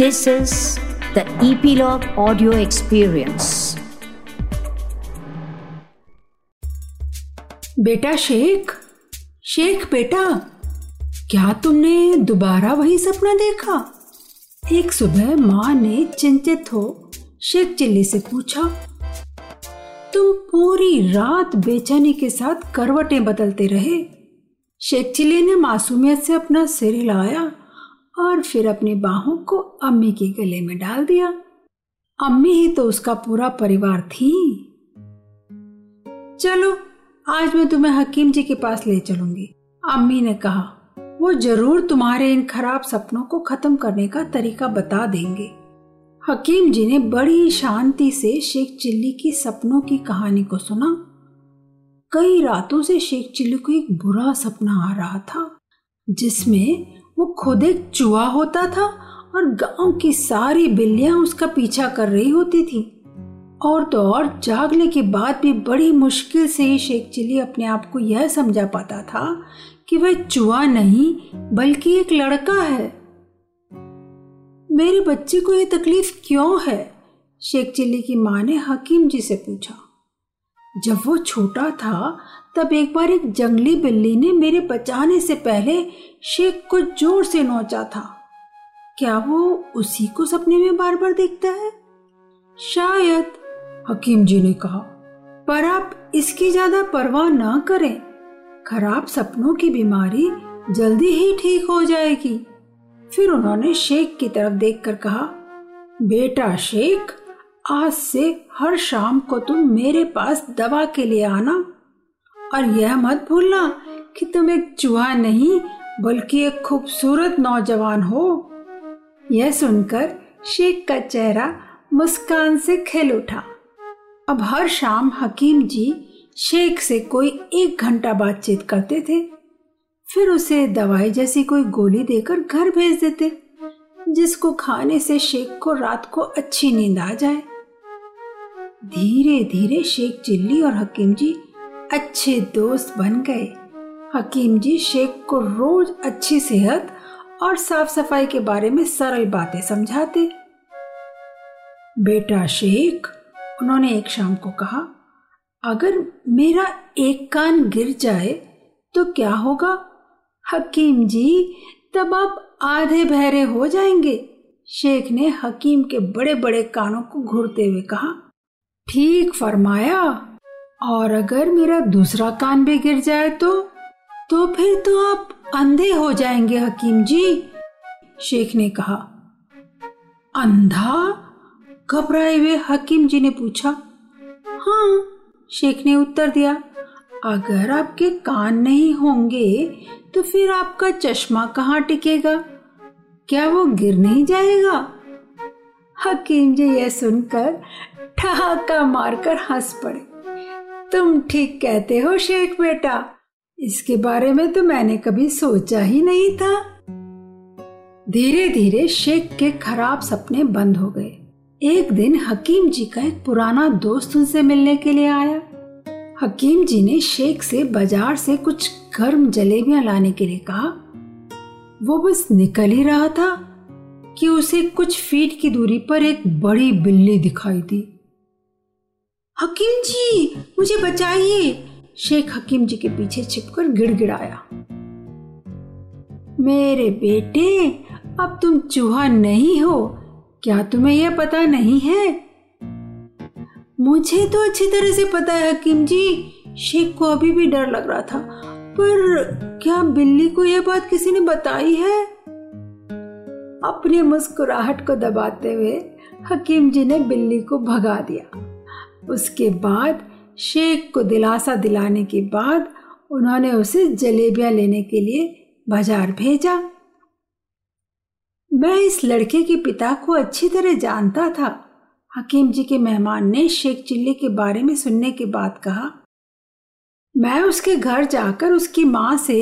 This is the Epilogue Audio Experience. बेटा शेख शेख बेटा, क्या तुमने दोबारा वही सपना देखा? एक सुबह माँ ने चिंतित हो शेख चिल्ली से पूछा, तुम पूरी रात बेचैनी के साथ करवटें बदलते रहे। शेख चिल्ली ने मासूमियत से अपना सिर हिलाया। और फिर अपनी बाहों को अम्मी के गले में डाल दिया। अम्मी ही तो उसका पूरा परिवार थी। चलो, आज मैं तुम्हें हकीम जी के पास ले चलूँगी। अम्मी ने कहा, वो ज़रूर तुम्हारे इन खराब सपनों को खत्म करने का तरीका बता देंगे। हकीम जी ने बड़ी शांति से शेख चिल्ली की सपनों की कहानी को सुना। कई रातों से शेख चिल्ली को एक बुरा सपना आ रहा था, जिसमें वो खुद एक चूहा होता था और गाँव की सारी बिल्लियाँ उसका पीछा कर रही होती थी। और तो और जागने के बाद भी बड़ी मुश्किल से ही शेख चिली अपने आप को यह समझा पाता था कि वह चूहा नहीं, बल्कि एक लड़का है। मेरे बच्चे को यह तकलीफ़ क्यों है? शेख चिल्ली की माँ ने हकीम जी से पूछा। जब वो छोटा था, तब एक बार एक जंगली बिल्ली ने मेरे बचाने से पहले शेख को ज़ोर से नोचा था। क्या वो उसी को सपने में बार बार देखता है? शायद, हकीम जी ने कहा। पर आप इसकी ज़्यादा परवाह ना करें। खराब सपनों की बीमारी जल्दी ही ठीक हो जाएगी। फिर उन्होंने शेख की तरफ़ देखकर कहा, बेटा शेख आज से हर शाम को तुम मेरे पास दवा के लिए आना। और यह मत भूलना कि तुम एक चूहा नहीं, बल्कि एक खूबसूरत नौजवान हो। यह सुनकर शेख का चेहरा मुस्कान से खिल उठा। अब हर शाम हकीम जी शेख से कोई एक घंटा बातचीत करते थे। फिर उसे दवाई जैसी कोई गोली देकर घर भेज देते, जिसको खाने से शेख को रात को अच्छी नींद आ जाए। धीरे धीरे शेख चिल्ली और हकीम जी अच्छे दोस्त बन गए। हकीम जी शेख को रोज अच्छी सेहत और साफ़ सफ़ाई के बारे में सरल बातें समझाते। बेटा शेख, उन्होंने एक शाम को कहा, अगर मेरा एक कान गिर जाए तो क्या होगा? हकीम जी, तब आप आधे बहरे हो जाएँगे। शेख ने हकीम के बड़े बड़े कानों को घूरते हुए कहा ठीक फरमाया, और अगर मेरा दूसरा कान भी गिर जाए तो तो फिर तो आप अंधे हो जाएँगे, हकीम जी, शेख ने कहा। अंधा? घबराए हुए हकीम जी ने पूछा। हाँ शेख ने उत्तर दिया। अगर आपके कान नहीं होंगे तो फिर आपका चश्मा कहाँ टिकेगा? क्या वो गिर नहीं जाएगा? हकीम जी यह सुनकर ठहाका मारकर हंस पड़े। तुम ठीक कहते हो शेख बेटा, इसके बारे में तो मैंने कभी सोचा ही नहीं था। धीरे धीरे शेख के खराब सपने बंद हो गए। एक दिन हकीम जी का एक पुराना दोस्त उनसे मिलने के लिए आया। हकीम जी ने शेख से बाज़ार से कुछ गर्म जलेबियाँ लाने के लिए कहा। वो बस निकल ही रहा था कि उसे कुछ फीट की दूरी पर एक बड़ी बिल्ली दिखाई दी। हकीम जी, मुझे बचाइए। शेख हकीम जी के पीछे छिपकर गिड़गिड़ाया। मेरे बेटे, अब तुम चूहा नहीं हो। क्या तुम्हें यह पता नहीं है? मुझे तो अच्छी तरह से पता है हकीम जी, शेख को अभी भी डर लग रहा था। पर क्या बिल्ली को यह बात किसी ने बताई है? अपनी मुस्कुराहट को दबाते हुए हकीम जी ने बिल्ली को भगा दिया। उसके बाद शेख को दिलासा दिलाने के बाद उन्होंने उसे जलेबियाँ लेने के लिए बाज़ार भेजा। मैं इस लड़के के पिता को अच्छी तरह जानता था। हकीम जी के मेहमान ने शेख चिल्ली के बारे में सुनने के बाद कहा, मैं उसके घर जाकर उसकी माँ से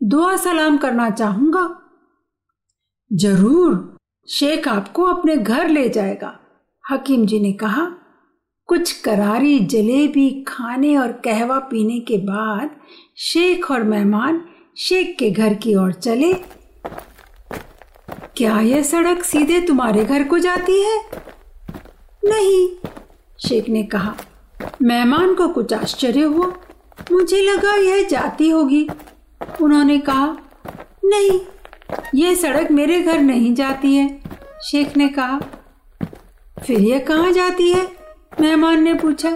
दुआ सलाम करना चाहूँगा। ज़रूर, शेख आपको अपने घर ले जाएगा, हकीम जी ने कहा। कुछ करारी जलेबी खाने और कहवा पीने के बाद शेख और मेहमान शेख के घर की ओर चले। क्या यह सड़क सीधे तुम्हारे घर को जाती है? नहीं, शेख ने कहा। मेहमान को कुछ आश्चर्य हुआ। मुझे लगा यह जाती होगी। उन्होंने कहा, नहीं, यह सड़क मेरे घर नहीं जाती है। शेख ने कहा, फिर यह कहाँ जाती है? मेहमान ने पूछा,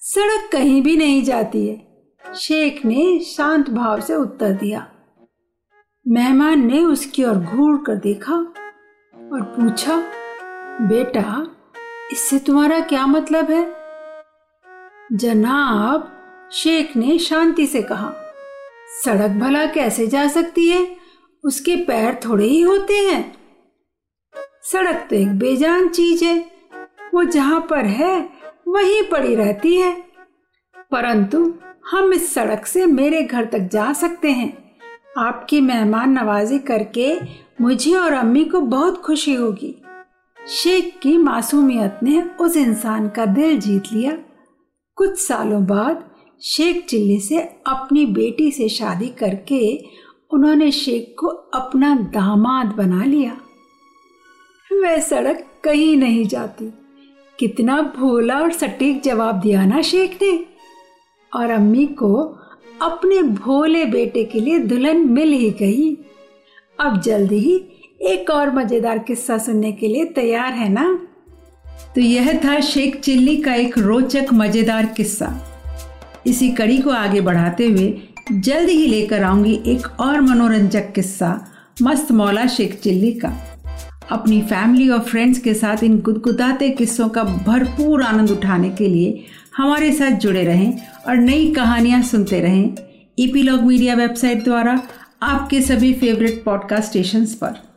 सड़क कहीं भी नहीं जाती है? शेख ने शांत भाव से उत्तर दिया, मेहमान ने उसकी ओर घूर कर देखा और पूछा, बेटा, इससे तुम्हारा क्या मतलब है? जनाब शेख ने शांति से कहा, सड़क भला कैसे जा सकती है? उसके पैर थोड़े ही होते हैं। सड़क तो एक बेजान चीज़ है। वो जहाँ पर है, वहीं पड़ी रहती है। परंतु हम इस सड़क से मेरे घर तक जा सकते हैं। आपकी मेहमान नवाजी करके मुझे और अम्मी को बहुत खुशी होगी। शेख की मासूमियत ने उस इंसान का दिल जीत लिया। कुछ सालों बाद शेख चिल्ली से अपनी बेटी से शादी करके उन्होंने शेख को अपना दामाद बना लिया। वह सड़क कहीं नहीं जाती। कितना भोला और सटीक जवाब दिया ना शेख ने। और अम्मी को अपने भोले बेटे के लिए दुल्हन मिल ही गई। अब जल्दी ही एक और मज़ेदार किस्सा सुनने के लिए तैयार है ना? तो यह था शेख चिल्ली का एक रोचक मज़ेदार किस्सा। इसी कड़ी को आगे बढ़ाते हुए जल्द ही लेकर आऊँगी एक और मनोरंजक किस्सा, मस्त मौला शेख चिल्ली का। अपनी फैमिली और फ्रेंड्स के साथ इन गुदगुदाते किस्सों का भरपूर आनंद उठाने के लिए हमारे साथ जुड़े रहें और नई कहानियाँ सुनते रहें। ईपीलॉग मीडिया वेबसाइट द्वारा आपके सभी फेवरेट पॉडकास्ट स्टेशंस पर।